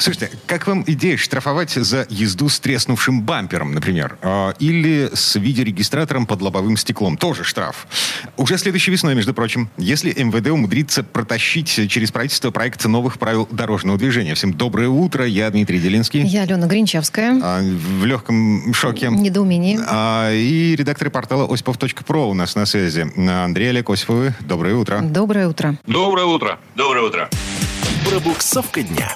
Слушайте, как вам идея штрафовать за езду с треснувшим бампером, например? А, Или с видеорегистратором под лобовым стеклом? Тоже штраф. Уже следующей весной, между прочим, если МВД умудрится протащить через правительство проект новых правил дорожного движения. Всем доброе утро, я Дмитрий Делинский. Я Алена Гринчевская. А, В легком шоке. Недоумение. А, И редактор портала осипов.про у нас на связи. Андрей Олег Осиповы, доброе утро. Доброе утро. Доброе утро. Доброе утро. Пробуксовка дня.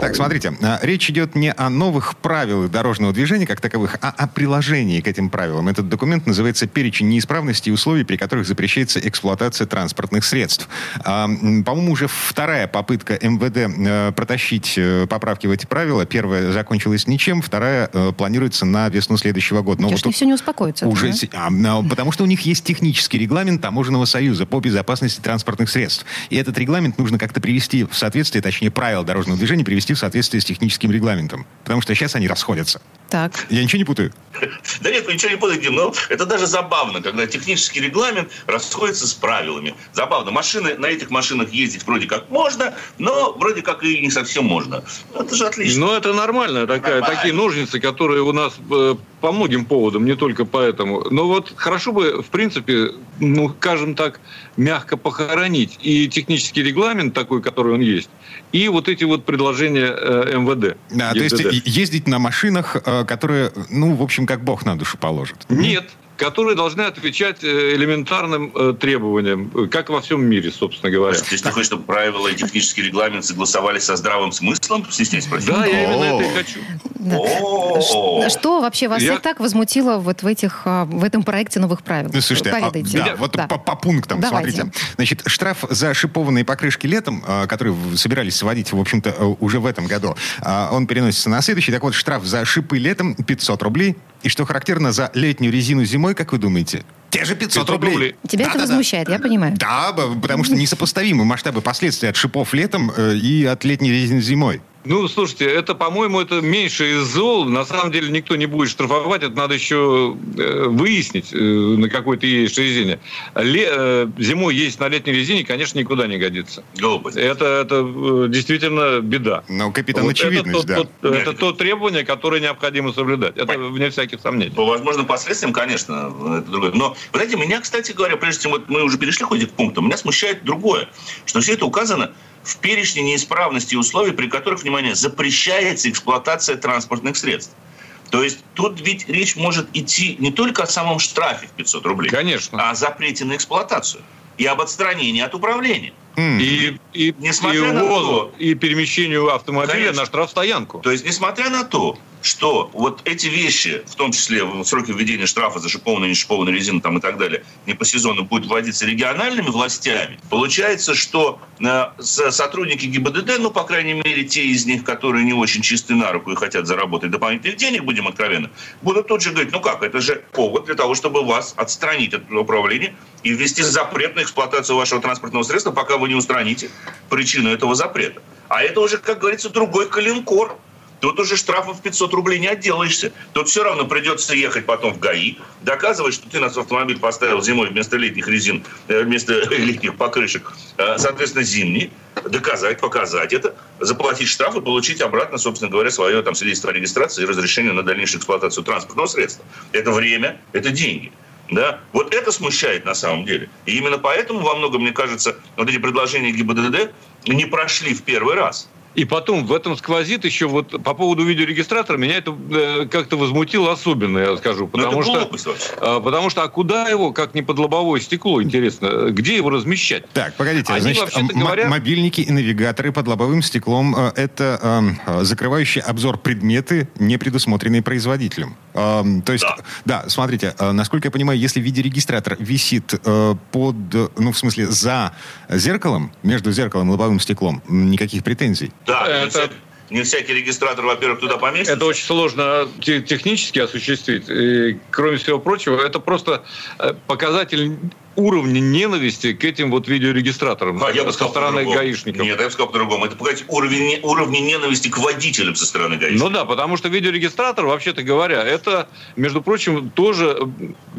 Так, смотрите, а, речь идет не о новых правилах дорожного движения как таковых, а о приложении к этим правилам. Этот документ называется «Перечень неисправностей и условий, при которых запрещается эксплуатация транспортных средств». А, По-моему, уже вторая попытка МВД э, протащить э, поправки в эти правила. Первая закончилась ничем, вторая э, планируется на весну следующего года. Но Конечно, вот все не успокоится. уже, да? а, потому что у них есть технический регламент Таможенного союза по безопасности транспортных средств. И этот регламент нужно как-то привести в соответствие, точнее, правила дорожного движения привести в соответствие с техническим регламентом. Потому что сейчас они расходятся. Так. Я ничего не путаю? Да нет, ничего не путаете, но это даже забавно, когда технический регламент расходится с правилами. Забавно. Машины, на этих машинах ездить вроде как можно, но вроде как и не совсем можно. Это же отлично. Ну, это нормально, такая, Нормально. такие ножницы, которые у нас э, по многим поводам, не только поэтому. Но вот хорошо бы, в принципе, ну, скажем так, мягко похоронить и технический регламент такой, который он есть, и вот эти вот предложения э, МВД. Да, то есть ездить на машинах, э, которые, ну, в общем, как бог на душу положит. Нет, которые должны отвечать э, элементарным э, требованиям, э, как во всем мире, собственно говоря. То есть ты хочешь, чтобы правила и технический регламент согласовались со здравым смыслом? Стесняюсь спросить. Да, я именно это и хочу. Да. Что вообще вас Я- так возмутило вот в, этих, а, в этом проекте новых правил? Ну, слушайте, а, да, вот Да. По, по пунктам, Давайте. смотрите. Значит, штраф за шипованные покрышки летом, а, которые собирались сводить, в общем-то, уже в этом году, он переносится на следующий. Так вот, штраф за шипы летом 500 рублей. И что характерно, за летнюю резину зимой, как вы думаете? Те же 500, 500 рублей. рублей. Тебя это Да-да-да. возмущает, я понимаю. Да, потому что несопоставимы масштабы последствий от шипов летом э, и от летней резины зимой. Ну, слушайте, это, по-моему, это меньше из зол. На самом деле никто не будет штрафовать. Это надо еще э, выяснить, э, на какой ты едешь резине. Ле- э, зимой ездить на летней резине, конечно, никуда не годится. Глупость. Это, это действительно беда. Но капитан Вот очевидность, это, да. тот, тот- это то требование, которое необходимо соблюдать. Это вне всяких сомнений. По возможным последствиям, конечно, это другое. Но, знаете, меня, кстати говоря, прежде чем вот мы уже перешли хоть к пунктам, меня смущает другое, что все это указано в перечне неисправностей и условий, при которых, внимание, запрещается эксплуатация транспортных средств. То есть тут ведь речь может идти не только о самом штрафе в 500 рублей, Конечно. а о запрете на эксплуатацию и об отстранении от управления. М. И, и, Несмотря и на увозу, то- и перемещению автомобиля Конечно. на штрафстоянку. То есть, несмотря на то, что вот эти вещи, в том числе сроки введения штрафа за шипованную, не шипованную резину там, и так далее, не по сезону, будут вводиться региональными властями, получается, что э, сотрудники ГИБДД, ну, по крайней мере, те из них, которые не очень чисты на руку и хотят заработать дополнительных денег, будем откровенны, будут тут же говорить, ну как, это же повод для того, чтобы вас отстранить от управления и ввести запрет на эксплуатацию вашего транспортного средства, пока вы не устраните причину этого запрета. А это уже, как говорится, другой коленкор. Тут уже штрафом в 500 рублей не отделаешься. Тут все равно придется ехать потом в ГАИ, доказывать, что ты на свой автомобиль поставил зимой вместо летних резин, э, вместо летних покрышек, э, соответственно, зимние, доказать, показать это, заплатить штраф и получить обратно, собственно говоря, свое там, свидетельство о регистрации и разрешение на дальнейшую эксплуатацию транспортного средства. Это время, это деньги. Да? Вот это смущает на самом деле. И именно поэтому во многом, мне кажется, вот эти предложения ГИБДД не прошли в первый раз. И потом в этом сквозит еще вот по поводу видеорегистратора меня это э, как-то возмутило особенно, я скажу, Ну, потому это что а, потому что а куда его, как не под лобовое стекло, интересно, где его размещать? Так, погодите, Они, значит, м- говоря- мобильники и навигаторы под лобовым стеклом э, это эм, э, закрывающий обзор предметы, не предусмотренные производителем. То есть, Да. да, смотрите, э, насколько я понимаю, если видеорегистратор висит э, под, ну, в смысле, за зеркалом, между зеркалом и лобовым стеклом, никаких претензий. Да, не, Это- всякий, не всякий регистратор, во-первых, туда поместится. Это очень сложно те- технически осуществить. И, кроме всего прочего, это просто э, показатель уровня ненависти к этим вот видеорегистраторам А, я бы со сказал стороны по-другому. гаишников. Нет, я бы сказал по-другому. Это, погодите, уровень, уровни ненависти к водителям со стороны гаишников. Ну да, потому что видеорегистратор, вообще-то говоря, это, между прочим, тоже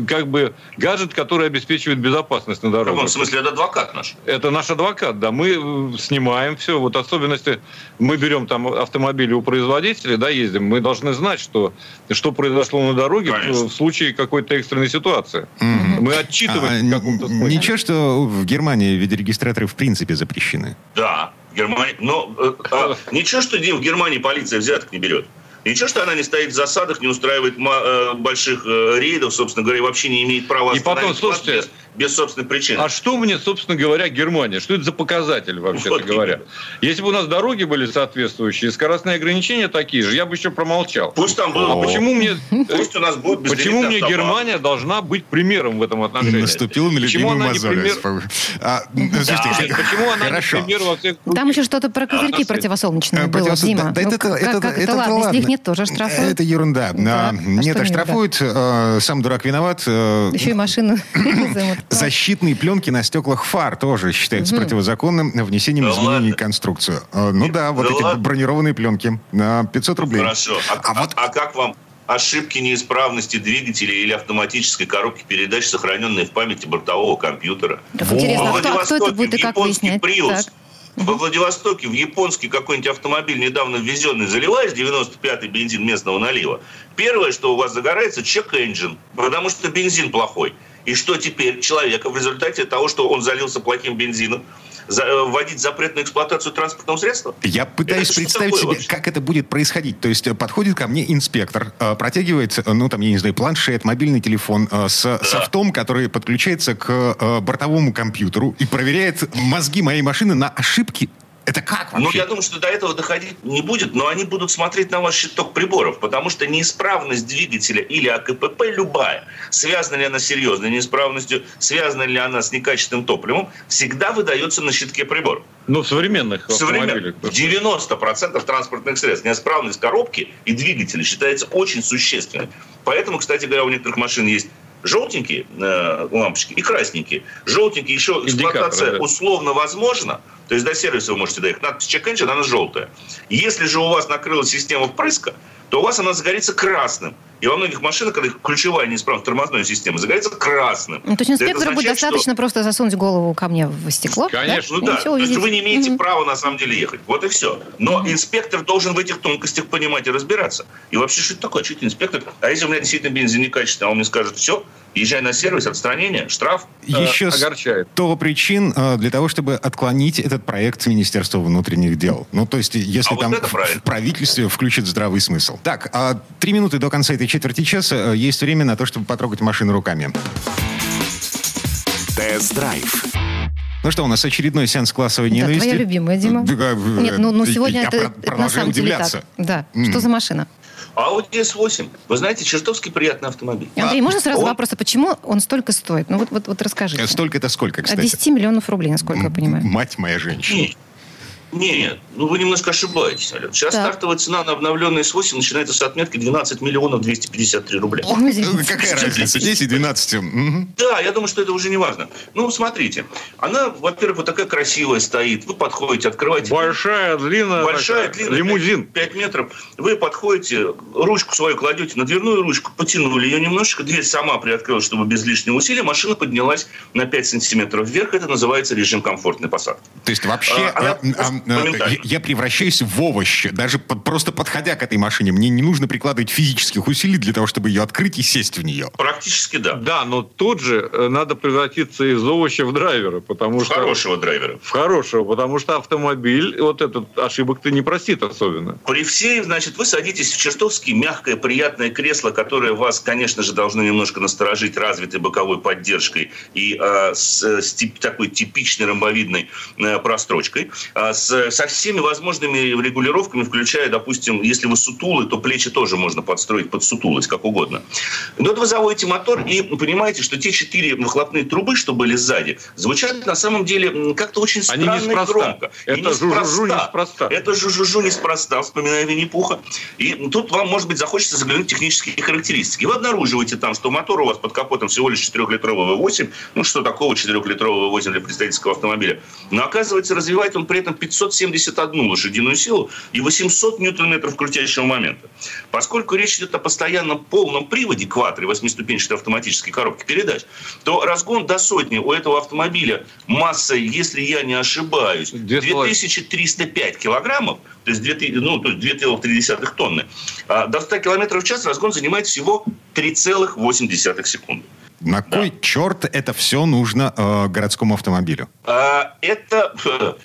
как бы гаджет, который обеспечивает безопасность на в каком смысле это адвокат наш? Это наш адвокат, да. Мы э, снимаем все. Вот особенности, мы берем там автомобили у производителя, да, ездим. Мы должны знать, что, что произошло на дороге Конечно. в случае какой-то экстренной ситуации. Мгм. Мы А, отчитываем в каком-то смысле. Ничего, что в Германии видеорегистраторы в принципе запрещены. Да, Германия. Но э, а, ничего, что Дим, в Германии полиция взяток не берет. Ничего, что она не стоит в засадах, не устраивает э, больших э, рейдов, собственно говоря, и вообще не имеет права И потом, слушайте, без, собственной причины. А что мне, собственно говоря, Германия? Что это за показатель, вообще-то Вот говоря? именно. Если бы у нас дороги были соответствующие, скоростные ограничения такие же, я бы еще промолчал. Пусть там было... А почему мне, Пусть у нас будет почему мне автомат. Германия должна быть примером в этом отношении? Наступил на Почему любимую она не мозоль. пример- А, слушайте, Почему она хорошо. не пример во всех Там еще что-то про козырьки А, противосолннечные Э, было, противосу- Дима. да, да Ну, это- как- это- как это это ладно? ладно. Если их нет, тоже штрафуют. Это ерунда. Да. А, А Нет, что не оштрафуют, э, сам дурак виноват. э, Еще и машину. Защитные пленки на стеклах фар тоже считаются противозаконным внесением Да изменений ладно? в конструкцию. Э, Ну да, вот Да эти ладно? бронированные пленки на 500 рублей. Хорошо. А, А а- вот- а как вам ошибки неисправности двигателя или автоматической коробки передач, сохраненные в памяти бортового компьютера? Так интересно, а кто, а кто это будет и как японский выяснять? Так. Во Владивостоке в японский какой-нибудь автомобиль недавно ввезенный заливаешь 95-й бензин местного налива. Первое, что у вас загорается, чек-энджин, потому что бензин плохой. И что теперь человека в результате того, что он залился плохим бензином, за- э, вводить запрет на эксплуатацию транспортного средства? Я пытаюсь Это представить себе, вообще? как это будет происходить. То есть э, подходит ко мне инспектор, э, протягивает, ну там, я не знаю, планшет, мобильный телефон с софтом, который подключается к бортовому компьютеру и проверяет мозги моей машины на ошибки. Это как Ну, вообще? я думаю, что до этого доходить не будет, но они будут смотреть на ваш щиток приборов, потому что неисправность двигателя или АКПП любая, связана ли она с серьезной неисправностью, связана ли она с некачественным топливом, всегда выдается на щитке приборов. Ну, в современных В современных автомобилях. 90% транспортных средств неисправность коробки и двигателя считается очень существенной. Поэтому, кстати говоря, у некоторых машин есть желтенькие э, лампочки и красненькие. Желтенькие еще эксплуатация да. условно возможна, то есть до сервиса вы можете доехать. Надпись check engine, она желтая. Если же у вас накрылась система впрыска, то у вас она загорится красным. И во многих машинах, когда их ключевая неисправность тормозной системы, загорится красным. Ну, то есть инспектору будет означает, что- достаточно просто засунуть голову ко мне в стекло. Конечно, ну И да, то есть вы не имеете Мгм. права на самом деле ехать. Вот и все. Но инспектор должен в этих тонкостях понимать и разбираться. И вообще, что это такое? Что это инспектор? А если у меня действительно бензин некачественный, а он мне скажет, все, езжай на сервис, отстранение, штраф. Еще огорчает. 100 причин э, для того, чтобы отклонить этот проект Министерства внутренних дел. Ну, то есть, если А вот там это в, в правительстве включит здравый смысл. Так, а три минуты до конца этой четверти часа э, есть время на то, чтобы потрогать машину руками. Тест-драйв. Ну что, у нас очередной сеанс классовой Да, ненависти. твоя любимая, Дима. Да, э, Нет, ну, ну сегодня я это, на продолжаю самом деле удивляться. так. Да. М. Что за машина? Audi S8. Вы знаете, чертовски приятный автомобиль. Андрей, можно сразу он- вопрос, а почему он столько стоит? Ну вот, вот, вот расскажите. Столько это сколько, От кстати? 10 миллионов рублей, насколько я понимаю. Мать моя женщина. Нет. Ну вы немножко ошибаетесь, Ален. Сейчас Так. стартовая цена на обновленный S8 начинается с отметки 12 миллионов 253 рубля. Ну, Какая разница? 10, 12. мгм. Да, я думаю, что это уже не важно. Ну, смотрите, она, во-первых, вот такая красивая стоит. Вы подходите, открываете Большая, длинная. Большая, такая, длинная, Лимузин. 5 метров. Вы подходите, ручку свою кладете на дверную ручку, потянули ее немножечко, дверь сама приоткрылась, чтобы без лишнего усилия, машина поднялась на 5 сантиметров вверх. Это называется режим комфортной посадки. То есть вообще А, она э, э, э, я, я превращаюсь в овощ, даже под- просто подходя к этой машине. Мне не нужно прикладывать физических усилий для того, чтобы ее открыть и сесть в нее. Практически да. Да, но тут же э, надо превратиться из овоща в драйвера, потому В что... хорошего драйвера. В хорошего, потому что автомобиль вот этот ошибок-то не простит особенно. При всей, значит, вы садитесь в чертовски мягкое, приятное кресло, которое вас, конечно же, должно немножко насторожить развитой боковой поддержкой и э, с, с тип- такой типичной ромбовидной э, прострочкой, а с с, со всеми возможными регулировками, включая, допустим, если вы сутулы, то плечи тоже можно подстроить под сутулость, как угодно. Но вот вы заводите мотор и понимаете, что те четыре выхлопные трубы, что были сзади, звучат на самом деле как-то очень странно Они неспроста. и громко. Это и неспроста. жужужу неспроста. Это жужужу неспроста, вспоминая Винни-Пуха. И тут вам, может быть, захочется заглянуть в технические характеристики. Вы обнаруживаете там, что мотор у вас под капотом всего лишь 4-литровый V8. Ну, что такого 4-литрового V8 для представительского автомобиля? Но, оказывается, развивает он при этом 571 лошадиную силу и 800 ньютон-метров крутящего момента. Поскольку речь идет о постоянном полном приводе квадри восьмиступенчатой автоматической коробки передач, то разгон до сотни у этого автомобиля массой, если я не ошибаюсь, 2305 килограммов, то есть 2, ну, то есть 2,3 тонны. А до 100 километров в час разгон занимает всего 3,8 секунды. На кой да. черт это все нужно э, городскому автомобилю? А, это...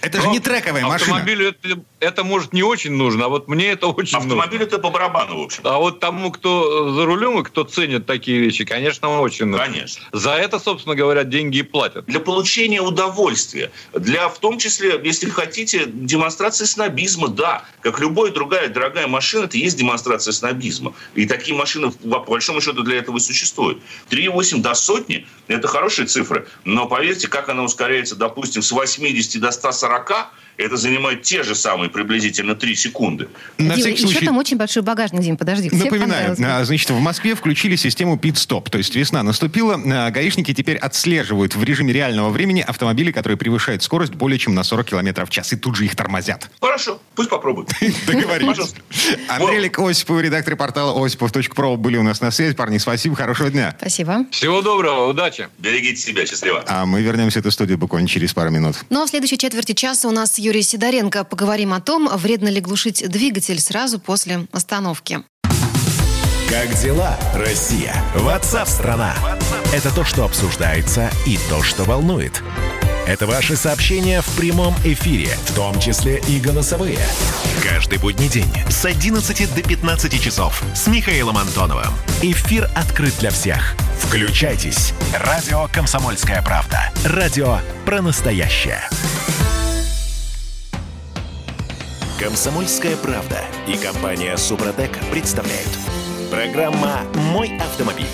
Это же не трековая машина. Автомобилю это, это, может, не очень нужно, а вот мне это очень Автомобилю нужно. это по барабану, в общем. А вот тому, кто за рулем и кто ценит такие вещи, конечно, очень нужно. Конечно. За это, собственно говоря, деньги и платят. Для получения удовольствия. Для, в том числе, если хотите, демонстрации снобизма, да. Как любая другая дорогая машина, это есть демонстрация снобизма. И такие машины, по большому счету, для этого и существуют. 3,8 до сотни – это хорошие цифры. Но поверьте, как она ускоряется, допустим, с 80 до 140, это занимает те же самые приблизительно 3 секунды. На Дим, случай... еще там очень большой багажник, Дим, подожди. Напоминаю, значит, в Москве включили систему пит-стоп, то есть весна наступила, а гаишники теперь отслеживают в режиме реального времени автомобили, которые превышают скорость более чем на 40 км в час, и тут же их тормозят. Хорошо, пусть попробуют. Договорились. Андрей Лик Осипов, редактор портала осипов.про были у нас на связи. Парни, спасибо, хорошего дня. Спасибо. Всего доброго, удачи. Берегите себя, счастливо. А мы вернемся в эту студию буквально через пару минут. Ну а в следующей четверти часа у нас Юрий Сидоренко. Поговорим о том, вредно ли глушить двигатель сразу после остановки. Как дела, Россия? Ватсап-страна! Это то, что обсуждается и то, что волнует. Это ваши сообщения в прямом эфире, в том числе и голосовые. Каждый будний день с 11 до 15 часов с Михаилом Антоновым. Эфир открыт для всех. Включайтесь. Радио «Комсомольская правда». Радио про настоящее. «Комсомольская правда» и компания «Супротек» представляют. Программа «Мой автомобиль».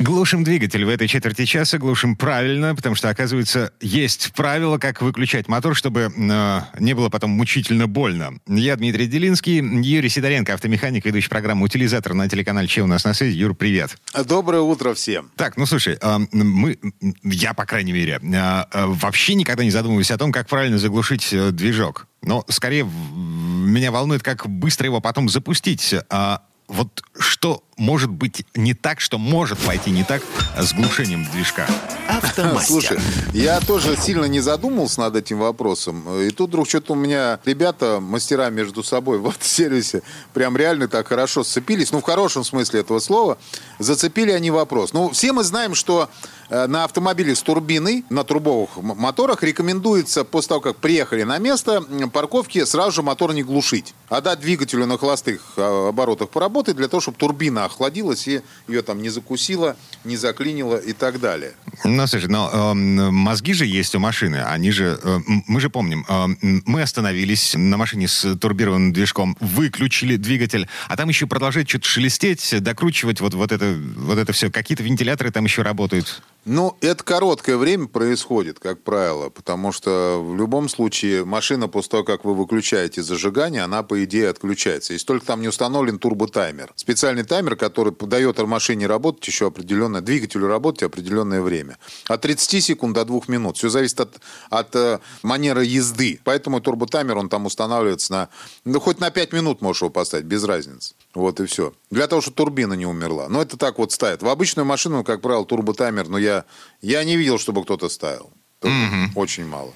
Глушим двигатель в этой четверти часа, глушим правильно, потому что, оказывается, есть правило, как выключать мотор, чтобы э, не было потом мучительно больно. Я Дмитрий Делинский, Юрий Сидоренко, автомеханик, ведущий программу «Утилизатор» на телеканале «Че у нас на связи». Юр, привет. Доброе утро всем. Так, ну слушай, э, мы, я, по крайней мере, э, э, вообще никогда не задумываюсь о том, как правильно заглушить э, движок. Но скорее меня волнует, как быстро его потом запустить. А вот что может быть не так, что может пойти не так с глушением движка? Автомастер. Слушай, я тоже сильно не задумывался над этим вопросом. И тут вдруг что-то у меня ребята, мастера между собой в автосервисе, прям реально так хорошо сцепились. Ну, в хорошем смысле этого слова. Зацепили они вопрос. Ну, все мы знаем, что э, на автомобиле с турбиной, на трубовых моторах рекомендуется после того, как приехали на место парковки, сразу же мотор не глушить, а дать двигателю на холостых э, оборотах поработать для того, чтобы турбина охладилась и ее там не закусила, не заклинила и так далее. Ну, слушай, но э, мозги же есть у машины. Они же, э, мы же помним, э, мы остановились на машине с турбированным движком, выключили двигатель, а там еще продолжает что-то шелестеть, докручивать вот, вот, это, вот это все. Какие-то вентиляторы там еще работают. Ну, это короткое время происходит, как правило, потому что в любом случае машина после того, как вы выключаете зажигание, она, по идее, отключается. Если только там не установлен турботаймер. Специальный таймер, который дает машине работать еще определенное, двигателю работать определенное время. От 30 секунд до 2 минут. Все зависит от, от э, манеры езды. Поэтому турботаймер, он там устанавливается на... Ну, хоть на 5 минут можешь его поставить, без разницы. Вот и все. Для того, чтобы турбина не умерла. Но это так вот ставят. В обычную машину, как правило, турботаймер, но я, я не видел, чтобы кто-то ставил. Mm-hmm. Очень мало.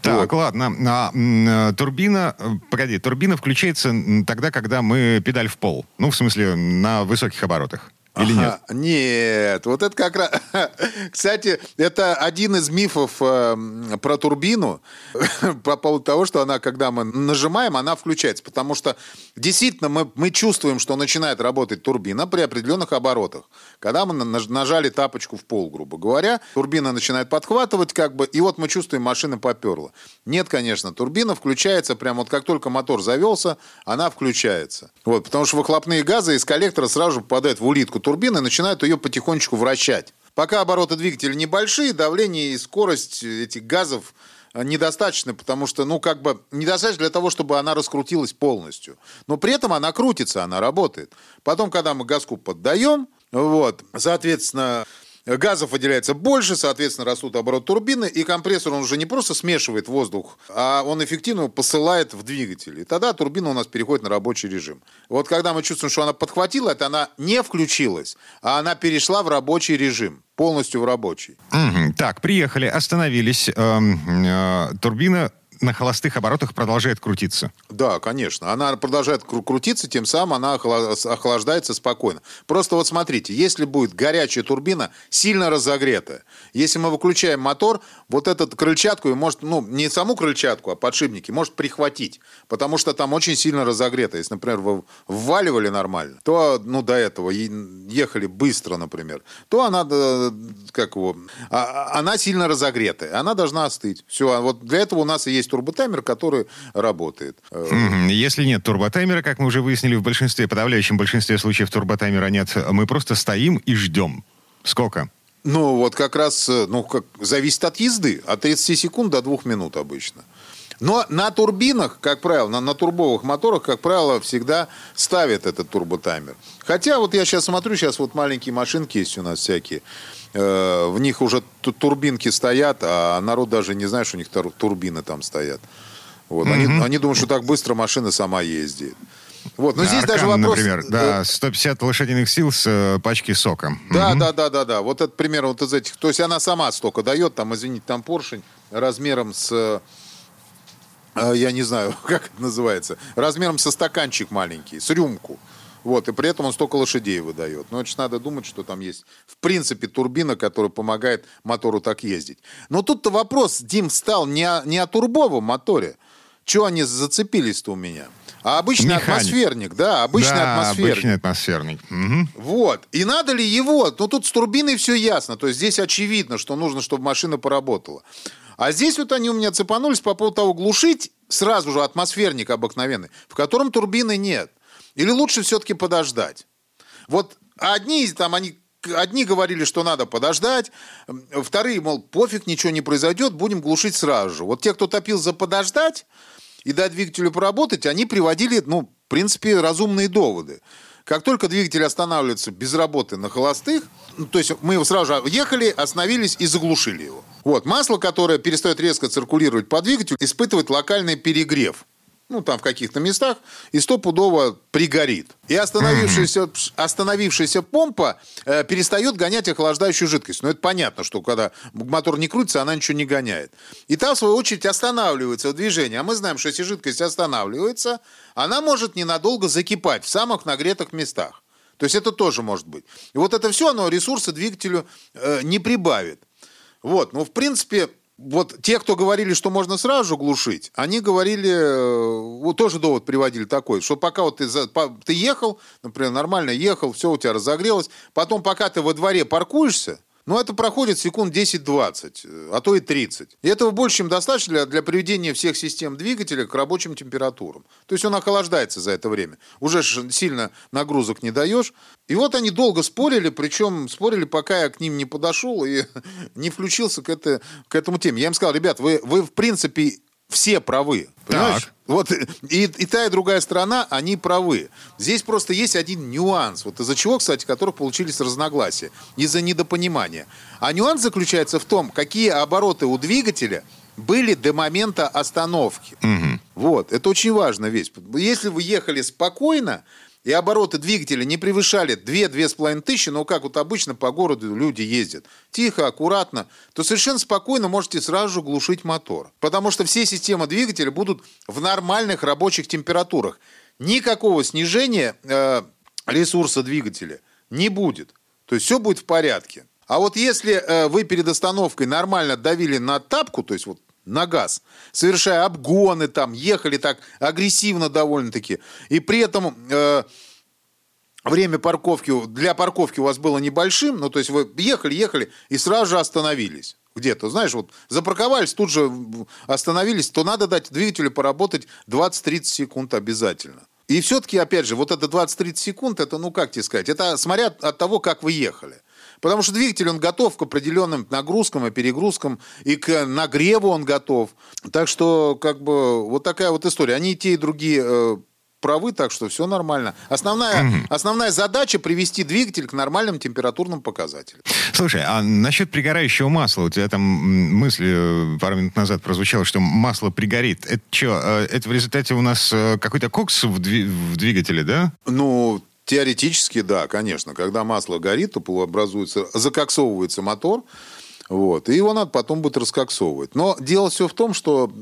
Так, вот. ладно. А, э, турбина, э, погоди, турбина включается тогда, когда мы педаль в пол. Ну, в смысле, на высоких оборотах. Или нет? Нет, вот это как раз... Кстати, это один из мифов э, про турбину по поводу того, что она, когда мы нажимаем, она включается. Потому что действительно мы, мы чувствуем, что начинает работать турбина при определенных оборотах. Когда мы нажали тапочку в пол, грубо говоря, турбина начинает подхватывать как бы, и вот мы чувствуем, машина поперла. Нет, конечно, турбина включается прямо вот как только мотор завелся, она включается. Вот, потому что выхлопные газы из коллектора сразу же попадают в улитку турбины начинают ее потихонечку вращать. Пока обороты двигателя небольшие, давление и скорость этих газов недостаточно, потому что, ну, как бы, недостаточно для того, чтобы она раскрутилась полностью. Но при этом она крутится, она работает. Потом, когда мы газку поддаем, вот, соответственно, газов выделяется больше, соответственно, растут обороты турбины, и компрессор, он уже не просто смешивает воздух, а он эффективно посылает в двигатель. И тогда турбина у нас переходит на рабочий режим. Вот когда мы чувствуем, что она подхватила, это она не включилась, а она перешла в рабочий режим полностью в рабочий. Угу. Так, приехали, остановились. Эм, э, турбина на холостых оборотах продолжает крутиться. Да, конечно. Она продолжает кру- крутиться, тем самым она охлаждается спокойно. Просто вот смотрите, если будет горячая турбина, сильно разогретая, если мы выключаем мотор, вот этот крыльчатку, может, ну, не саму крыльчатку, а подшипники, может прихватить, потому что там очень сильно разогрето. Если, например, вы вваливали нормально, то, ну, до этого ехали быстро, например, то она, как его, а, а, она сильно разогретая, она должна остыть. Все, а вот для этого у нас и есть турботаймер, который работает. Если нет турботаймера, как мы уже выяснили, в большинстве, подавляющем большинстве случаев турботаймера нет, мы просто стоим и ждем. Сколько? Ну, вот как раз, э, ну, как, зависит от езды. От 30 секунд до 2 минут обычно. Но на турбинах, как правило, на, на турбовых моторах, как правило, всегда ставят этот турботаймер. Хотя вот я сейчас смотрю, сейчас вот маленькие машинки есть у нас всякие. Э, в них уже турбинки стоят, а народ даже не знает, что у них турбины там стоят. Вот. Mm-hmm. Они, они думают, что так быстро машина сама ездит. Вот, но здесь Аркан, даже вопрос... например, да, 150 э, лошадиных сил с э, пачки сока. Да, угу. да, да, да, да. Вот это пример вот из этих. То есть она сама столько дает, там, извините, там поршень размером с... Э, я не знаю, как это называется. Размером со стаканчик маленький, с рюмку. Вот, и при этом он столько лошадей выдает. Но очень надо думать, что там есть, в принципе, турбина, которая помогает мотору так ездить. Но тут-то вопрос, Дим, стал не о, не о турбовом моторе. Чего они зацепились-то у меня? А обычный Механик. атмосферник, да, обычный да, атмосферник. обычный атмосферник. Угу. Вот. И надо ли его? Ну, тут с турбиной все ясно. То есть здесь очевидно, что нужно, чтобы машина поработала. А здесь вот они у меня цепанулись по поводу того, глушить сразу же атмосферник обыкновенный, в котором турбины нет. Или лучше все-таки подождать. Вот одни там, они Одни говорили, что надо подождать, вторые, мол, пофиг, ничего не произойдет, будем глушить сразу же. Вот те, кто топил за подождать, и дать двигателю поработать, они приводили, ну, в принципе, разумные доводы. Как только двигатель останавливается без работы на холостых, ну, то есть мы его сразу же ехали, остановились и заглушили его. Вот, масло, которое перестает резко циркулировать по двигателю, испытывает локальный перегрев ну, там в каких-то местах, и стопудово пригорит. И остановившаяся, остановившаяся помпа э, перестает гонять охлаждающую жидкость. Но это понятно, что когда мотор не крутится, она ничего не гоняет. И та, в свою очередь, останавливается в движении. А мы знаем, что если жидкость останавливается, она может ненадолго закипать в самых нагретых местах. То есть это тоже может быть. И вот это все, оно ресурсы двигателю э, не прибавит. Вот, ну, в принципе, вот те, кто говорили, что можно сразу глушить, они говорили, э, вот тоже довод приводили такой, что пока вот ты, ты ехал, например, нормально ехал, все у тебя разогрелось, потом пока ты во дворе паркуешься, но это проходит секунд 10-20, а то и 30. И этого больше, чем достаточно для, для приведения всех систем двигателя к рабочим температурам. То есть он охлаждается за это время. Уже сильно нагрузок не даешь. И вот они долго спорили, причем спорили, пока я к ним не подошел и не включился к, это, к этому теме. Я им сказал, ребят, вы, вы в принципе все правы. Понимаешь? Так. Вот и, и та, и другая сторона, они правы. Здесь просто есть один нюанс, вот из-за чего, кстати, которых получились разногласия, из-за недопонимания. А нюанс заключается в том, какие обороты у двигателя были до момента остановки. Угу. Вот, это очень важная вещь. Если вы ехали спокойно, и обороты двигателя не превышали 2-2,5 тысячи, но как вот обычно по городу люди ездят, тихо, аккуратно, то совершенно спокойно можете сразу же глушить мотор. Потому что все системы двигателя будут в нормальных рабочих температурах. Никакого снижения э, ресурса двигателя Не будет. То есть все будет в порядке. А вот если э, вы перед остановкой нормально давили на тапку, то есть вот на газ, совершая обгоны там, ехали так агрессивно довольно-таки, и при этом э, время парковки, для парковки у вас было небольшим, ну, то есть вы ехали, ехали и сразу же остановились где-то, знаешь, вот запарковались, тут же остановились, то надо дать двигателю поработать 20-30 секунд обязательно. И все-таки, опять же, вот это 20-30 секунд, это, ну, как тебе сказать, это смотря от того, как вы ехали. Потому что двигатель, он готов к определенным нагрузкам и перегрузкам, и к нагреву он готов. Так что, как бы, вот такая вот история. Они и те, и другие э, правы, так что все нормально. Основная, угу. основная задача привести двигатель к нормальным температурным показателям. Слушай, а насчет пригорающего масла, у тебя там мысль э, пару минут назад прозвучала, что масло пригорит. Это что, э, это в результате у нас какой-то кокс в, дви- в двигателе, да? Ну, Теоретически, да, конечно. Когда масло горит, то образуется, закоксовывается мотор, вот, и его надо потом будет раскоксовывать. Но дело все в том, что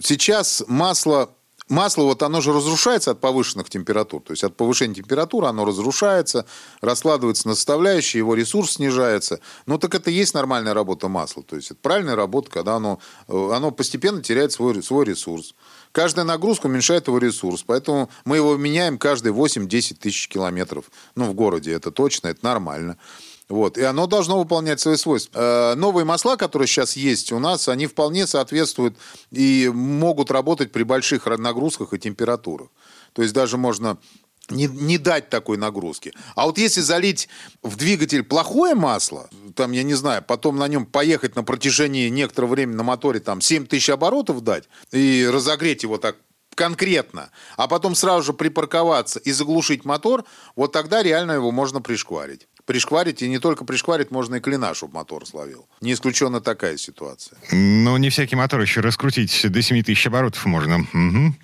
сейчас масло Масло, вот оно же разрушается от повышенных температур. То есть от повышения температуры оно разрушается, раскладывается на составляющие, его ресурс снижается. Ну так это и есть нормальная работа масла. То есть это правильная работа, когда оно, э, оно постепенно теряет свой, свой ресурс. Каждая нагрузка уменьшает его ресурс, поэтому мы его меняем каждые 8-10 тысяч километров. Ну, в городе это точно, это нормально. Вот. И оно должно выполнять свои свойства. Э, новые масла, которые сейчас есть у нас, они вполне соответствуют и могут работать при больших нагрузках и температурах. То есть даже можно не, не дать такой нагрузки. А вот если залить в двигатель плохое масло, там, я не знаю, потом на нем поехать на протяжении некоторого времени на моторе, там, 7 тысяч оборотов дать и разогреть его так конкретно, а потом сразу же припарковаться и заглушить мотор, вот тогда реально его можно пришкварить пришкварить, и не только пришкварить, можно и клина, чтобы мотор словил. Не исключена такая ситуация. Но не всякий мотор еще раскрутить до 7 тысяч оборотов можно. Угу.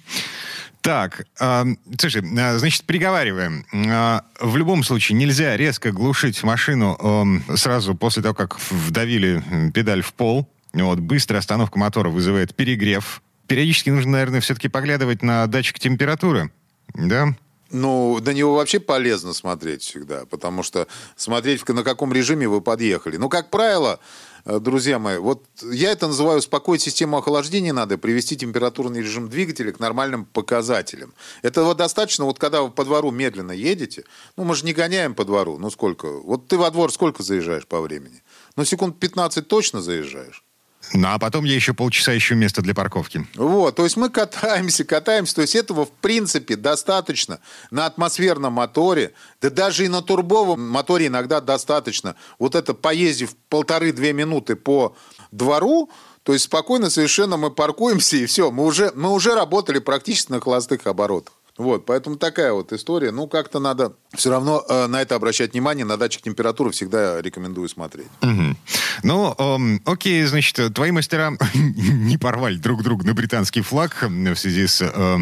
Так, э, слушай, э, значит, приговариваем. Э, в любом случае нельзя резко глушить машину э, сразу после того, как вдавили педаль в пол. Вот, быстрая остановка мотора вызывает перегрев. Периодически нужно, наверное, все-таки поглядывать на датчик температуры. Да? Ну, на него вообще полезно смотреть всегда, потому что смотреть, на каком режиме вы подъехали. Ну, как правило, друзья мои, вот я это называю успокоить систему охлаждения надо, привести температурный режим двигателя к нормальным показателям. Этого достаточно, вот когда вы по двору медленно едете, ну, мы же не гоняем по двору, ну, сколько? Вот ты во двор сколько заезжаешь по времени? Ну, секунд 15 точно заезжаешь. Ну, а потом я еще полчаса ищу место для парковки. Вот, то есть мы катаемся, катаемся. То есть этого, в принципе, достаточно на атмосферном моторе, да даже и на турбовом моторе иногда достаточно. Вот это поездив полторы-две минуты по двору, то есть спокойно совершенно мы паркуемся, и все, мы уже, мы уже работали практически на холостых оборотах. Вот, поэтому такая вот история. Ну, как-то надо все равно э, на это обращать внимание. На датчик температуры всегда рекомендую смотреть. Угу. Ну, эм, окей, значит, твои мастера не порвали друг друга на британский флаг в связи с э,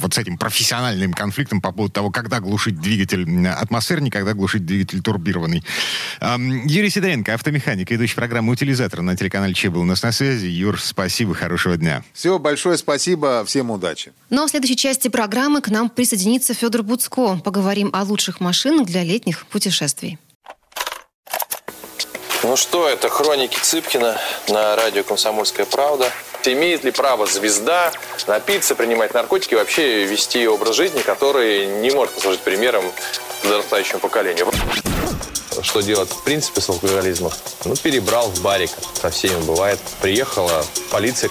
вот с этим профессиональным конфликтом по поводу того, когда глушить двигатель атмосферный, когда глушить двигатель турбированный. Эм, Юрий Сидоренко, автомеханик, ведущий программы «Утилизатор» на телеканале Че был у нас на связи. Юр, спасибо, хорошего дня. Всего большое спасибо, всем удачи. Ну, а в следующей части программы к нам присоединится Федор Буцко. Поговорим о лучших машинах для летних путешествий. Ну что, это хроники Цыпкина на радио «Комсомольская правда». Имеет ли право звезда напиться, принимать наркотики и вообще вести образ жизни, который не может послужить примером подрастающему поколению? Что делать в принципе с алкоголизмом? Ну, перебрал в барик. Со всеми бывает. Приехала полиция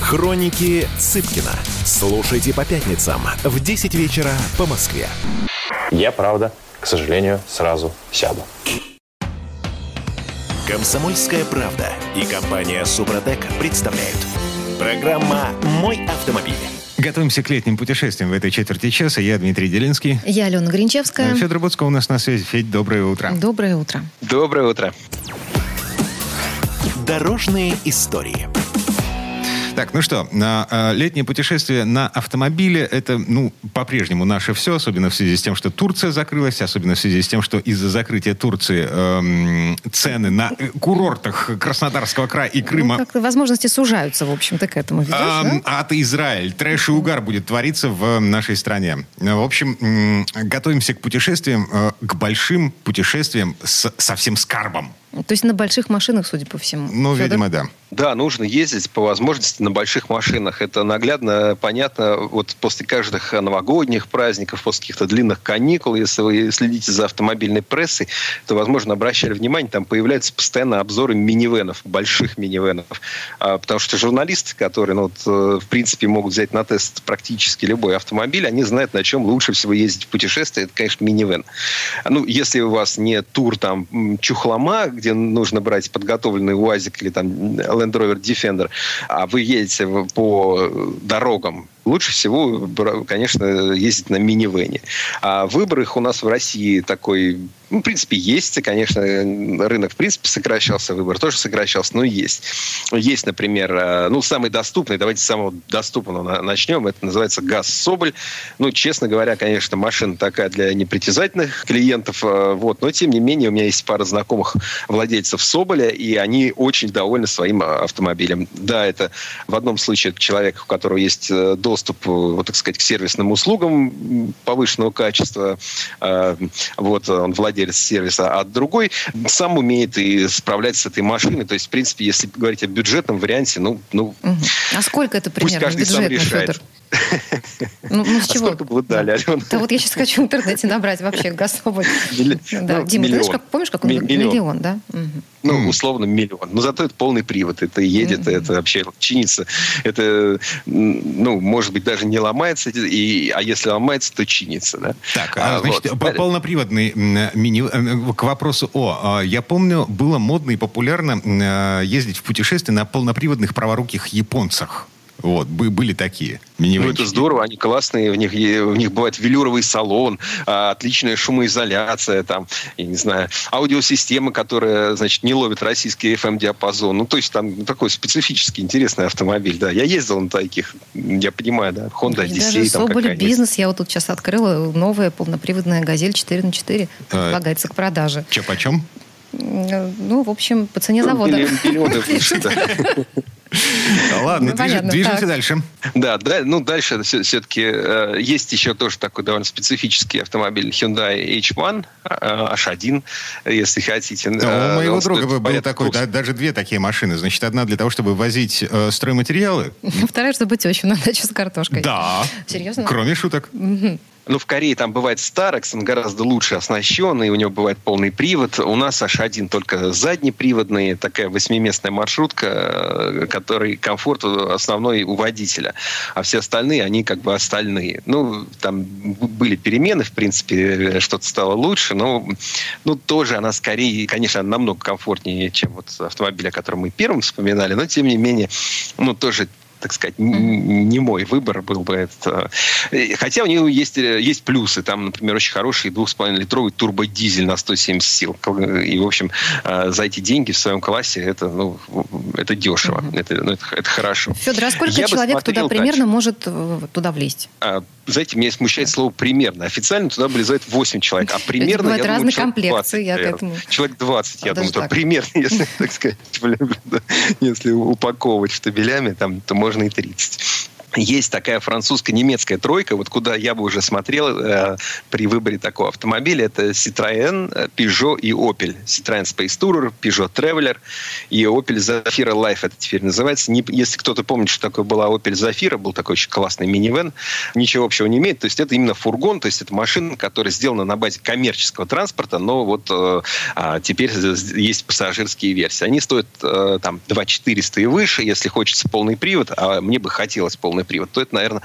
Хроники Цыпкина. Слушайте по пятницам в 10 вечера по Москве. Я, правда, к сожалению, сразу сяду. Комсомольская правда и компания Супротек представляют. Программа «Мой автомобиль». Готовимся к летним путешествиям в этой четверти часа. Я Дмитрий Делинский. Я Алена Гринчевская. Федор Буцко у нас на связи. Федь, доброе утро. Доброе утро. Доброе утро. Дорожные истории. Так, ну что, на, э, летнее путешествие на автомобиле это, ну, по-прежнему наше все, особенно в связи с тем, что Турция закрылась, особенно в связи с тем, что из-за закрытия Турции эм, цены на курортах Краснодарского края и Крыма... Ну, как-то возможности сужаются, в общем-то, к этому ведешь, Ам, да? Ад Израиль. Трэш и угар будет твориться в нашей стране. В общем, готовимся к путешествиям, э, к большим путешествиям с, со всем скарбом. То есть на больших машинах, судя по всему. Ну, Фёдор? видимо, да. Да, нужно ездить по возможности на больших машинах. Это наглядно понятно вот после каждых новогодних праздников, после каких-то длинных каникул. Если вы следите за автомобильной прессой, то, возможно, обращали внимание, там появляются постоянно обзоры минивенов, больших минивенов. А, потому что журналисты, которые, ну, вот, э, в принципе, могут взять на тест практически любой автомобиль, они знают, на чем лучше всего ездить в путешествие. Это, конечно, минивен. Ну, если у вас не тур там Чухлома, где нужно брать подготовленный УАЗик или там Land Rover Defender, а вы едете по дорогам, лучше всего, конечно, ездить на минивене. А выбор их у нас в России такой, ну, в принципе, есть. Конечно, рынок, в принципе, сокращался, выбор тоже сокращался, но есть. Есть, например, э, ну, самый доступный, давайте с самого доступного на- начнем, это называется ГАЗ Соболь. Ну, честно говоря, конечно, машина такая для непритязательных клиентов, э, вот, но, тем не менее, у меня есть пара знакомых владельцев Соболя, и они очень довольны своим э, автомобилем. Да, это в одном случае человек, у которого есть э, доступ, э, вот, так сказать, к сервисным услугам повышенного качества, э, вот, он владелец сервиса, а другой сам умеет и справляться с этой машиной, то есть, в принципе, если говорить о бюджетном варианте, ну, ну. А сколько это Пусть примерно каждый сам бюджетно, решает. Федор? Ну, ну, с а чего? сколько бы вы дали, Алена? Да вот я сейчас хочу в интернете набрать вообще Газоболь. Милли- Да, ну, Дима, ты знаешь, миллион. как, помнишь, как он миллион. Миллион, да? Мгм. Ну, условно, миллион. Но зато это полный привод. Это едет, Мгм. это вообще чинится. Это, ну, может быть, даже не ломается, и, а если ломается, то чинится. Да? Так, а, А, значит, вот. по- полноприводный мини... э, К вопросу о... а, Я помню, было модно и популярно э, ездить в путешествие на полноприводных праворуких японцах. Вот, бы- были такие Ну, это здорово, они классные, в них, в них бывает велюровый салон, а, отличная шумоизоляция, там, я не знаю, аудиосистема, которая, значит, не ловит российский FM-диапазон. Ну, то есть там такой специфический, интересный автомобиль, да. Я ездил на таких, я понимаю, да, Honda Odyssey даже Соболь бизнес. Я вот тут сейчас открыла новая полноприводная «Газель» 4 на 4 Э, Предлагается к продаже. Че, почем? Ну, в общем, по цене завода. Ладно, Ну, понятно, движемся так. дальше. Да, да, ну дальше все-таки есть еще тоже такой довольно специфический автомобиль Hyundai H1, э, H1, если хотите. У Э, моего он друга был такой, да, даже две такие машины. Значит, одна для того, чтобы возить э, стройматериалы. Вторая, чтобы тещу на дачу с картошкой. Да. Серьезно? Кроме шуток. Ну, в Корее там бывает Starex, он гораздо лучше оснащенный, у него бывает полный привод. У нас H1 только заднеприводный, такая восьмиместная маршрутка, э, который комфорт основной у водителя. А все остальные, они как бы остальные. Ну, там были перемены, в принципе, что-то стало лучше, но ну, тоже она скорее, конечно, намного комфортнее, чем вот автомобиль, о котором мы первым вспоминали, но тем не менее, ну, тоже так сказать, не мой выбор был бы это. Э, Хотя у него есть, э, есть плюсы. Там, например, очень хороший 2,5-литровый турбодизель на 170 сил. И, в общем, э, за эти деньги в своем классе это, ну, это дешево. Это, ну, это, это хорошо. Федор, а сколько Я человек туда примерно дальше. может э, туда влезть? А, знаете, меня смущает слово «примерно». Официально туда влезает 8 человек, а примерно, я думаю, разные человек комплекции, 20, я этому- Человек 20, я А, думаю, так. примерно, если, так сказать, да, если упаковывать штабелями, там, то можно и 30. Есть такая французско-немецкая тройка, вот куда я бы уже смотрел э, при выборе такого автомобиля. Это Citroën, э, Peugeot и Opel. Citroën Space Tourer, Peugeot Traveler и Opel Zafira Life это теперь называется. Не- если кто-то помнит, что такое была Opel Zafira, был такой очень классный минивэн, ничего общего не имеет. То есть это именно фургон, то есть это машина, которая сделана на базе коммерческого транспорта, но вот э, а, теперь есть пассажирские версии. Они стоят э, там 2 400 и выше, если хочется полный привод, а мне бы хотелось полный полный привод, то это, наверное,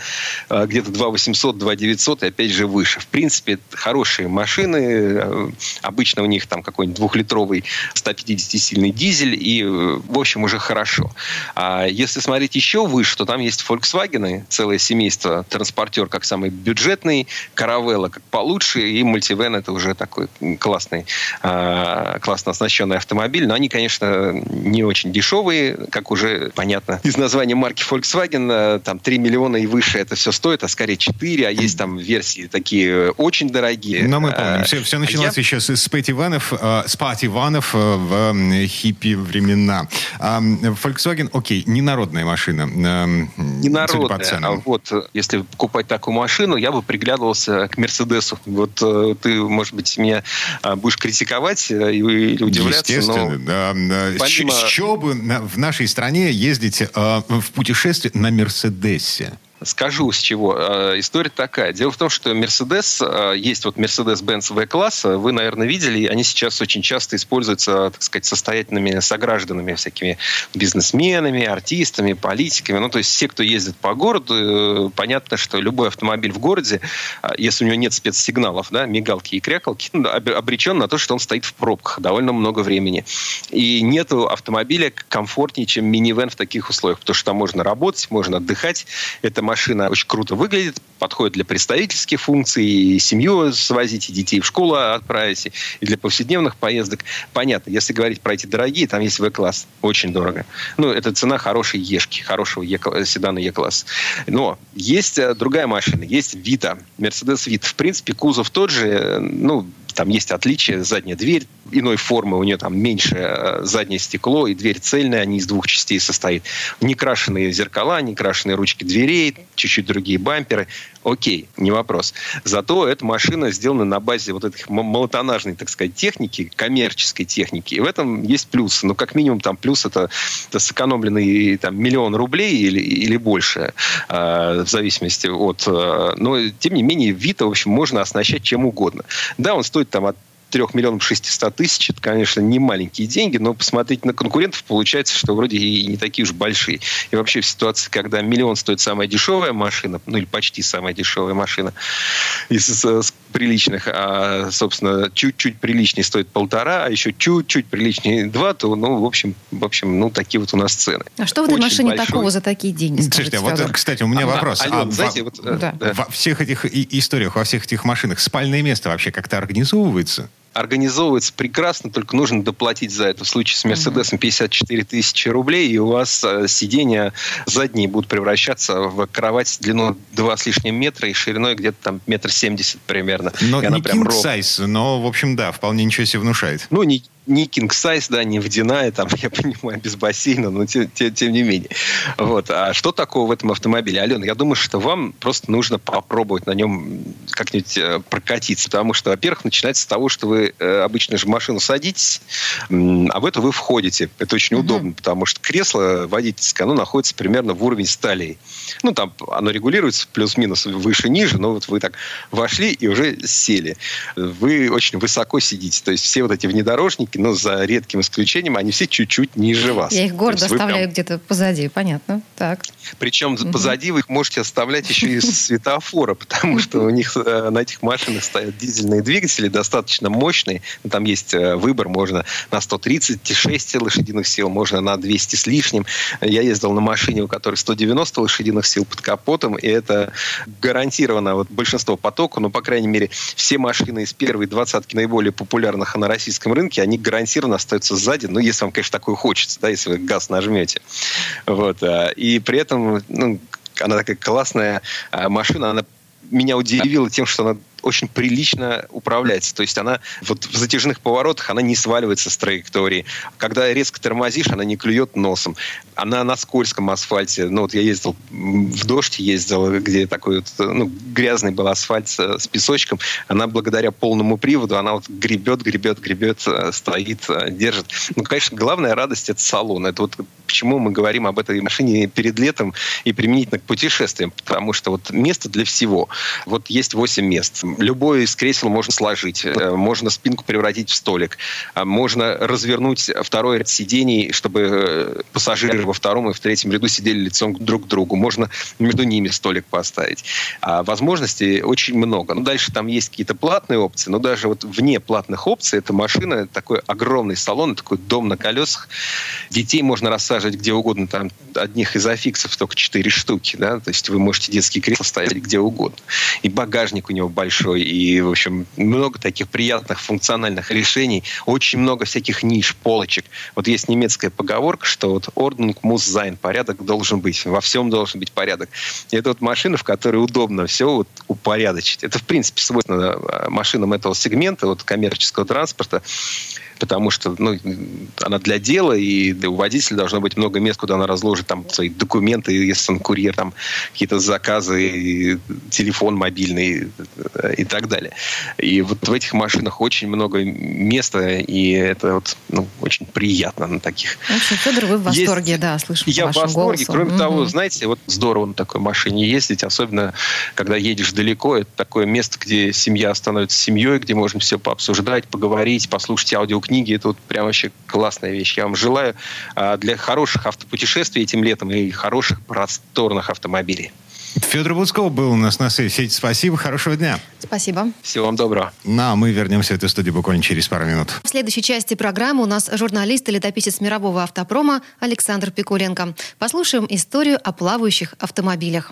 э, где-то 2 800, 2 900 и опять же выше. В принципе, хорошие машины. Э, обычно у них там какой-нибудь двухлитровый 150-сильный дизель и, в общем, уже хорошо. А если смотреть еще выше, то там есть Volkswagen, целое семейство, транспортер как самый бюджетный, Caravella как получше, и Multivan это уже такой классный, классно оснащенный автомобиль. Но они, конечно, не очень дешевые, как уже понятно из названия марки Volkswagen, э, там 3 миллиона и выше это все стоит, а скорее 4, а есть там версии такие очень дорогие. Но мы помним, все, все началось а еще с, с Пэти-ванов, э, с Пати-ванов э, в хиппи времена. А, Volkswagen, окей, не народная машина. Не народная, а вот если покупать такую машину, я бы приглядывался к Мерседесу. Вот ты, может быть, меня будешь критиковать или удивляться, Естественно, но... да. Помимо... С чего бы в нашей стране ездить э, в путешествие на Мерседесе? Patrícia. Скажу, с чего. Э, история такая. Дело в том, что Mercedes, э, есть вот Mercedes-Benz V-класса, вы, наверное, видели, они сейчас очень часто используются, так сказать, состоятельными согражданами, всякими бизнесменами, артистами, политиками. Ну, то есть все, кто ездит по городу, э, понятно, что любой автомобиль в городе, если у него нет спецсигналов, да, мигалки и крякалки, обречен на то, что он стоит в пробках довольно много времени. И нет автомобиля комфортнее, чем минивэн в таких условиях, потому что там можно работать, можно отдыхать. Это машина очень круто выглядит, подходит для представительских функций, и семью свозить, и детей в школу отправить, и для повседневных поездок. Понятно, если говорить про эти дорогие, там есть В-класс, очень дорого. Ну, это цена хорошей Ешки, хорошего е седана Е-класс. Но есть э, другая машина, есть Вита, Mercedes Vita. В принципе, кузов тот же, э, ну, там есть отличие. Задняя дверь иной формы, у нее там меньше э, заднее стекло, и дверь цельная, они из двух частей состоит. Не крашеные зеркала, не крашеные ручки дверей, чуть-чуть другие бамперы. Окей, не вопрос. Зато эта машина сделана на базе вот этих молотонажной, так сказать, техники, коммерческой техники. И в этом есть плюс. Ну, как минимум, там плюс это, это сэкономленный там, миллион рублей или, или больше, э, в зависимости от... Э, но, тем не менее, Вита, в общем, можно оснащать чем угодно. Да, он стоит там от 3 миллионов 600 тысяч, это, конечно, не маленькие деньги, но посмотреть на конкурентов, получается, что вроде и не такие уж большие. И вообще в ситуации, когда миллион стоит самая дешевая машина, ну или почти самая дешевая машина из, из приличных, а, собственно, чуть-чуть приличнее стоит полтора, а еще чуть-чуть приличнее два, то, ну, в общем, в общем, ну, такие вот у нас цены. А что в этой Очень машине большой. такого за такие деньги? Слушайте, вот, кстати, у меня а, вопрос. Алена, а, знаете, во, вот, да. во всех этих историях, во всех этих машинах спальное место вообще как-то организовывается? Организовывается прекрасно, только нужно доплатить за это. В случае с Мерседесом 54 тысячи рублей, и у вас э, сиденья задние будут превращаться в кровать длиной 2 с лишним метра и шириной где-то там метр семьдесят примерно. Но не king size, но, в общем, да, вполне ничего себе внушает. Ну, не, не king size, да, не водяная, там, я понимаю, без бассейна, но тем, тем, тем не менее. Вот. А что такого в этом автомобиле? Алена, я думаю, что вам просто нужно попробовать на нем как-нибудь э, прокатиться, потому что, во-первых, начинается с того, что вы э, обычно же в машину садитесь, а в эту вы входите. Это очень mm-hmm. удобно, потому что кресло водительское, оно находится примерно в уровень стали. Ну, там оно регулируется плюс-минус выше-ниже, но вот вы так вошли и уже сели. Вы очень высоко сидите. То есть все вот эти внедорожники, но за редким исключением, они все чуть-чуть ниже вас. Я их гордо оставляю прям... где-то позади, понятно. Так. Причем угу. позади вы их можете оставлять еще и светофора, потому что у них э, на этих машинах стоят дизельные двигатели, достаточно мощные. Там есть э, выбор, можно на 136 лошадиных сил, можно на 200 с лишним. Я ездил на машине, у которой 190 лошадиных сил под капотом, и это гарантированно вот большинство потока, ну, по крайней мере, все машины из первой двадцатки наиболее популярных на российском рынке, они гарантированно остается сзади, ну, если вам, конечно, такое хочется, да, если вы газ нажмете. Вот. А, и при этом, ну, она такая классная а, машина, она меня удивила тем, что она очень прилично управляется. То есть она вот в затяжных поворотах она не сваливается с траектории. Когда резко тормозишь, она не клюет носом. Она на скользком асфальте. Ну вот я ездил в дождь, ездил, где такой вот, ну, грязный был асфальт с, песочком. Она благодаря полному приводу, она вот гребет, гребет, гребет, э, стоит, э, держит. Ну, конечно, главная радость это салон. Это вот почему мы говорим об этой машине перед летом и применительно к путешествиям. Потому что вот место для всего. Вот есть 8 мест любое из кресел можно сложить, э, можно спинку превратить в столик, а можно развернуть второй ряд сидений, чтобы э, пассажиры во втором и в третьем ряду сидели лицом друг к другу. Можно между ними столик поставить. А возможностей очень много. Ну, дальше там есть какие-то платные опции, но даже вот вне платных опций эта машина такой огромный салон, такой дом на колесах. Детей можно рассаживать где угодно, там одних из афиксов только четыре штуки, да, то есть вы можете детские кресла ставить где угодно. И багажник у него большой, и, в общем, много таких приятных функциональных решений, очень много всяких ниш, полочек. Вот есть немецкая поговорка, что вот Ordnung muss sein, порядок должен быть, во всем должен быть порядок. И это вот машина, в которой удобно все вот упорядочить. Это, в принципе, свойственно а, машинам этого сегмента, вот коммерческого транспорта потому что ну, она для дела, и у водителя должно быть много мест, куда она разложит там свои документы, если он курьер, там какие-то заказы, телефон мобильный э, и так далее. И вот в этих машинах очень много места, и это вот ну, очень приятно на таких. В общем, Федор, вы в восторге, Есть... да, слышим Я в восторге. Голосу. Кроме угу. того, знаете, вот здорово на такой машине ездить, особенно когда едешь далеко. Это такое место, где семья становится семьей, где можно все пообсуждать, поговорить, послушать аудио книги. Это вот прям вообще классная вещь. Я вам желаю а, для хороших автопутешествий этим летом и хороших просторных автомобилей. Федор Буцков был у нас на сети. Спасибо, хорошего дня. Спасибо. Всего вам доброго. Ну, а мы вернемся в эту студию буквально через пару минут. В следующей части программы у нас журналист и летописец мирового автопрома Александр Пикуленко. Послушаем историю о плавающих автомобилях.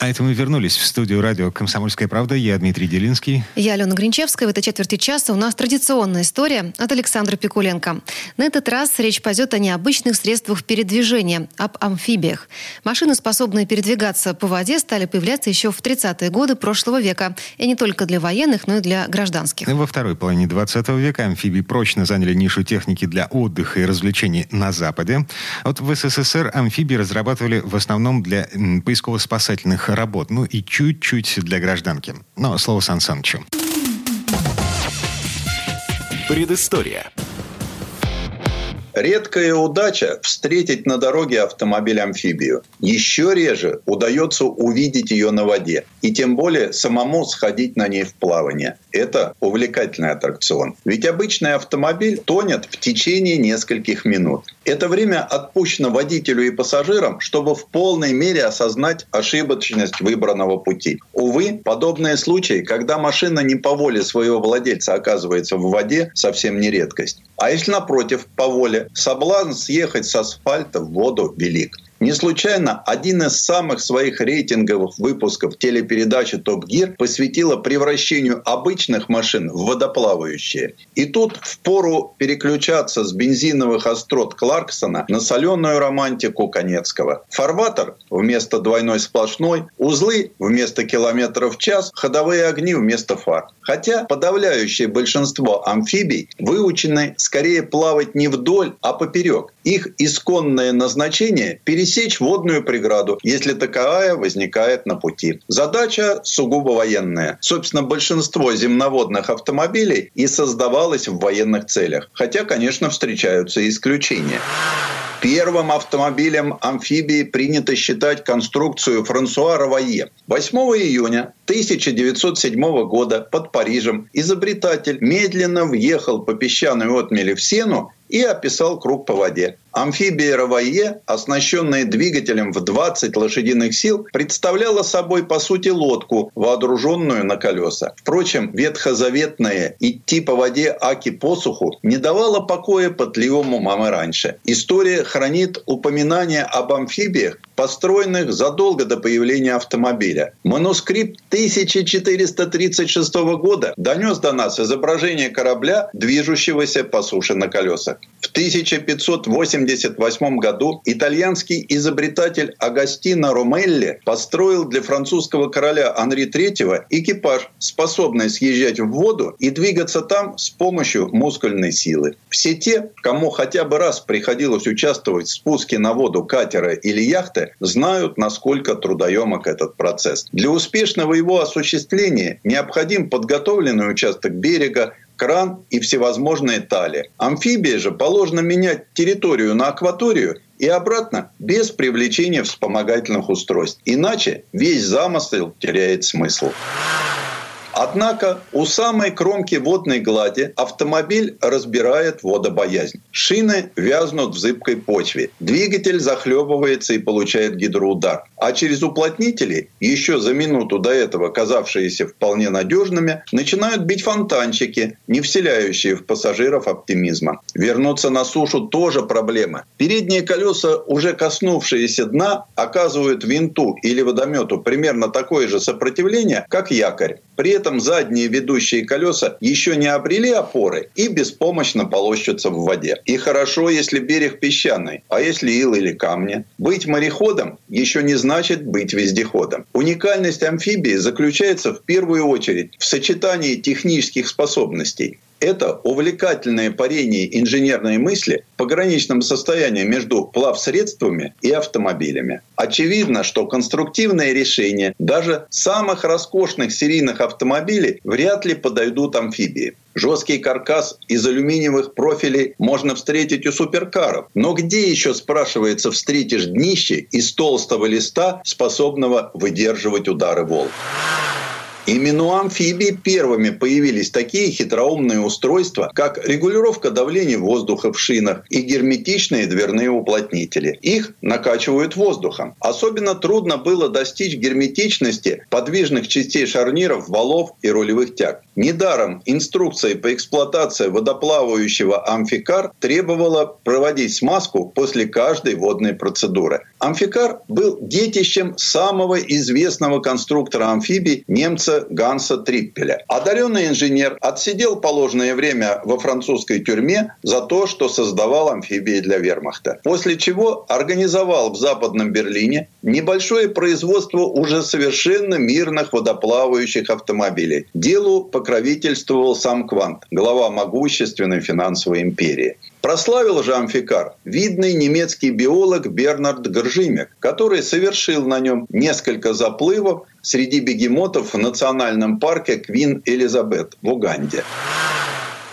А это мы вернулись в студию радио «Комсомольская правда». Я Дмитрий Делинский. Я Алена Гринчевская. В этой четверти часа у нас традиционная история от Александра Пикуленко. На этот раз речь пойдет о необычных средствах передвижения, об амфибиях. Машины, способные передвигаться по воде, стали появляться еще в 30-е годы прошлого века. И не только для военных, но и для гражданских. Во второй половине 20 века амфибии прочно заняли нишу техники для отдыха и развлечений на Западе. Вот в СССР амфибии разрабатывали в основном для поисково-спасательных работ, ну и чуть-чуть для гражданки. Но слово Сан Санычу. Предыстория. Редкая удача встретить на дороге автомобиль-амфибию. Еще реже удается увидеть ее на воде. И тем более самому сходить на ней в плавание. Это увлекательный аттракцион. Ведь обычный автомобиль тонет в течение нескольких минут. Это время отпущено водителю и пассажирам, чтобы в полной мере осознать ошибочность выбранного пути. Увы, подобные случаи, когда машина не по воле своего владельца оказывается в воде, совсем не редкость. А если напротив, по воле, соблазн съехать с асфальта в воду велик. Не случайно один из самых своих рейтинговых выпусков телепередачи «Топ Гир» посвятила превращению обычных машин в водоплавающие. И тут впору переключаться с бензиновых острот Кларксона на соленую романтику Конецкого. Фарватер вместо двойной сплошной, узлы вместо километров в час, ходовые огни вместо фар. Хотя подавляющее большинство амфибий выучены скорее плавать не вдоль, а поперек. Их исконное назначение – пересечь водную преграду, если таковая возникает на пути. Задача сугубо военная. Собственно, большинство земноводных автомобилей и создавалось в военных целях. Хотя, конечно, встречаются исключения. Первым автомобилем амфибии принято считать конструкцию Франсуа Равае. 8 июня 1907 года под Парижем изобретатель медленно въехал по песчаной отмели в Сену и описал круг по воде. Амфибия Равайе, оснащенная двигателем в 20 лошадиных сил, представляла собой, по сути, лодку, вооруженную на колеса. Впрочем, ветхозаветное «идти по воде аки посуху» не давало покоя пытливым умам и раньше. История хранит упоминания об амфибиях, построенных задолго до появления автомобиля. Манускрипт 1436 года донес до нас изображение корабля, движущегося по суше на колесах. В 1588 году итальянский изобретатель Агастино Ромелли построил для французского короля Анри III экипаж, способный съезжать в воду и двигаться там с помощью мускульной силы. Все те, кому хотя бы раз приходилось участвовать в спуске на воду катера или яхты, знают, насколько трудоемок этот процесс. Для успешного его осуществления необходим подготовленный участок берега, кран и всевозможные тали. Амфибии же положено менять территорию на акваторию и обратно без привлечения вспомогательных устройств. Иначе весь замысел теряет смысл. Однако у самой кромки водной глади автомобиль разбирает водобоязнь. Шины вязнут в зыбкой почве. Двигатель захлебывается и получает гидроудар. А через уплотнители, еще за минуту до этого казавшиеся вполне надежными, начинают бить фонтанчики, не вселяющие в пассажиров оптимизма. Вернуться на сушу тоже проблема. Передние колеса, уже коснувшиеся дна, оказывают винту или водомету примерно такое же сопротивление, как якорь. При этом задние ведущие колеса еще не обрели опоры и беспомощно полощутся в воде. И хорошо, если берег песчаный, а если ил или камни. Быть мореходом еще не значит быть вездеходом. Уникальность амфибии заключается в первую очередь в сочетании технических способностей это увлекательное парение инженерной мысли в пограничном состоянии между плавсредствами и автомобилями. Очевидно, что конструктивные решения даже самых роскошных серийных автомобилей вряд ли подойдут амфибии. Жесткий каркас из алюминиевых профилей можно встретить у суперкаров. Но где еще, спрашивается, встретишь днище из толстого листа, способного выдерживать удары волн? Именно у амфибий первыми появились такие хитроумные устройства, как регулировка давления воздуха в шинах и герметичные дверные уплотнители. Их накачивают воздухом. Особенно трудно было достичь герметичности подвижных частей шарниров, валов и рулевых тяг. Недаром инструкция по эксплуатации водоплавающего амфикар требовала проводить смазку после каждой водной процедуры. Амфикар был детищем самого известного конструктора амфибий немца Ганса Триппеля. Одаренный инженер отсидел положенное время во французской тюрьме за то, что создавал амфибии для вермахта. После чего организовал в Западном Берлине небольшое производство уже совершенно мирных водоплавающих автомобилей. Делу покровительствовал сам Квант, глава могущественной финансовой империи. Прославил же амфикар видный немецкий биолог Бернард Горжимек, который совершил на нем несколько заплывов среди бегемотов в национальном парке Квин Элизабет в Уганде.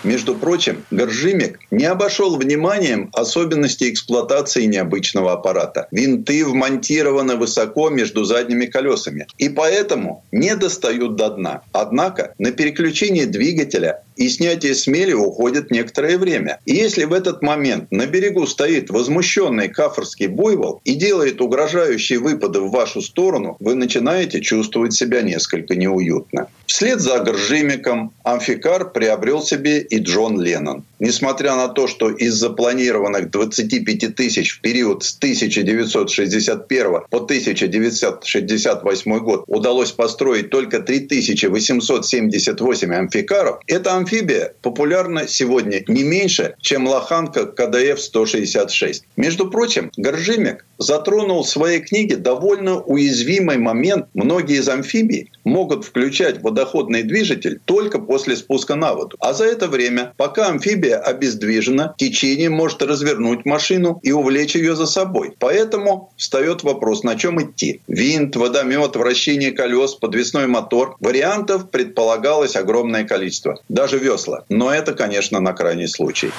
Между прочим, Горжимик не обошел вниманием особенности эксплуатации необычного аппарата. Винты вмонтированы высоко между задними колесами и поэтому не достают до дна. Однако на переключение двигателя и снятие смели уходит некоторое время. И если в этот момент на берегу стоит возмущенный кафорский буйвол и делает угрожающие выпады в вашу сторону, вы начинаете чувствовать себя несколько неуютно. Вслед за Горжимиком амфикар приобрел себе и Джон Леннон. Несмотря на то, что из запланированных 25 тысяч в период с 1961 по 1968 год удалось построить только 3878 амфикаров, эта амфибия популярна сегодня не меньше, чем лоханка КДФ-166. Между прочим, Горжимик затронул в своей книге довольно уязвимый момент. Многие из амфибий могут включать водоходный движитель только после спуска на воду. А за это время, пока амфибия обездвижена, течение может развернуть машину и увлечь ее за собой. Поэтому встает вопрос, на чем идти. Винт, водомет, вращение колес, подвесной мотор. Вариантов предполагалось огромное количество. Даже весла. Но это, конечно, на крайний случай.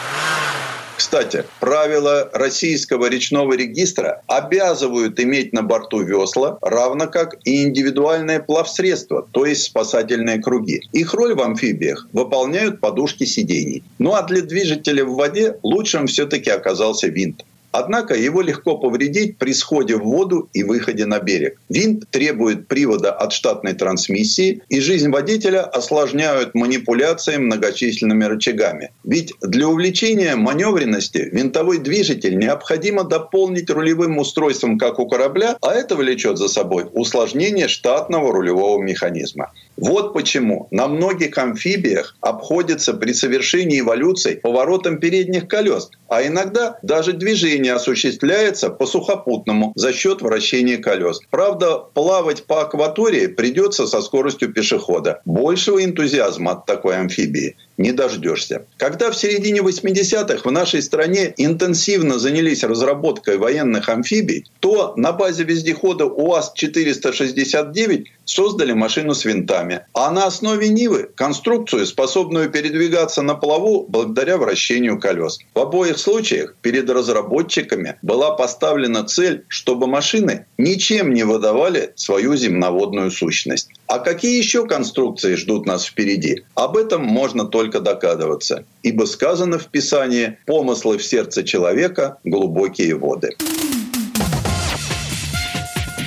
Кстати, правила российского речного регистра обязывают иметь на борту весла, равно как и индивидуальное плавсредство, то есть спасательные круги. Их роль в амфибиях выполняют подушки сидений. Ну а для движителя в воде лучшим все-таки оказался винт. Однако его легко повредить при сходе в воду и выходе на берег. Винт требует привода от штатной трансмиссии, и жизнь водителя осложняют манипуляцией многочисленными рычагами. Ведь для увеличения маневренности винтовой движитель необходимо дополнить рулевым устройством, как у корабля, а это влечет за собой усложнение штатного рулевого механизма. Вот почему на многих амфибиях обходится при совершении эволюции поворотом передних колес, а иногда даже движение осуществляется по сухопутному за счет вращения колес. Правда, плавать по акватории придется со скоростью пешехода. Большего энтузиазма от такой амфибии не дождешься. Когда в середине 80-х в нашей стране интенсивно занялись разработкой военных амфибий, то на базе вездехода УАЗ-469 создали машину с винтами. А на основе Нивы – конструкцию, способную передвигаться на плаву благодаря вращению колес. В обоих случаях перед разработчиками была поставлена цель, чтобы машины ничем не выдавали свою земноводную сущность. А какие еще конструкции ждут нас впереди? Об этом можно только догадываться. Ибо сказано в Писании «помыслы в сердце человека – глубокие воды».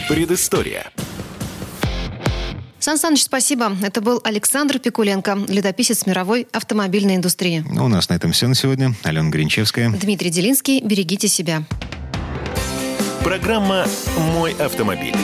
Предыстория. Сан Саныч, спасибо. Это был Александр Пикуленко, летописец мировой автомобильной индустрии. Ну, у нас на этом все на сегодня. Алена Гринчевская. Дмитрий Делинский. Берегите себя. Программа «Мой автомобиль».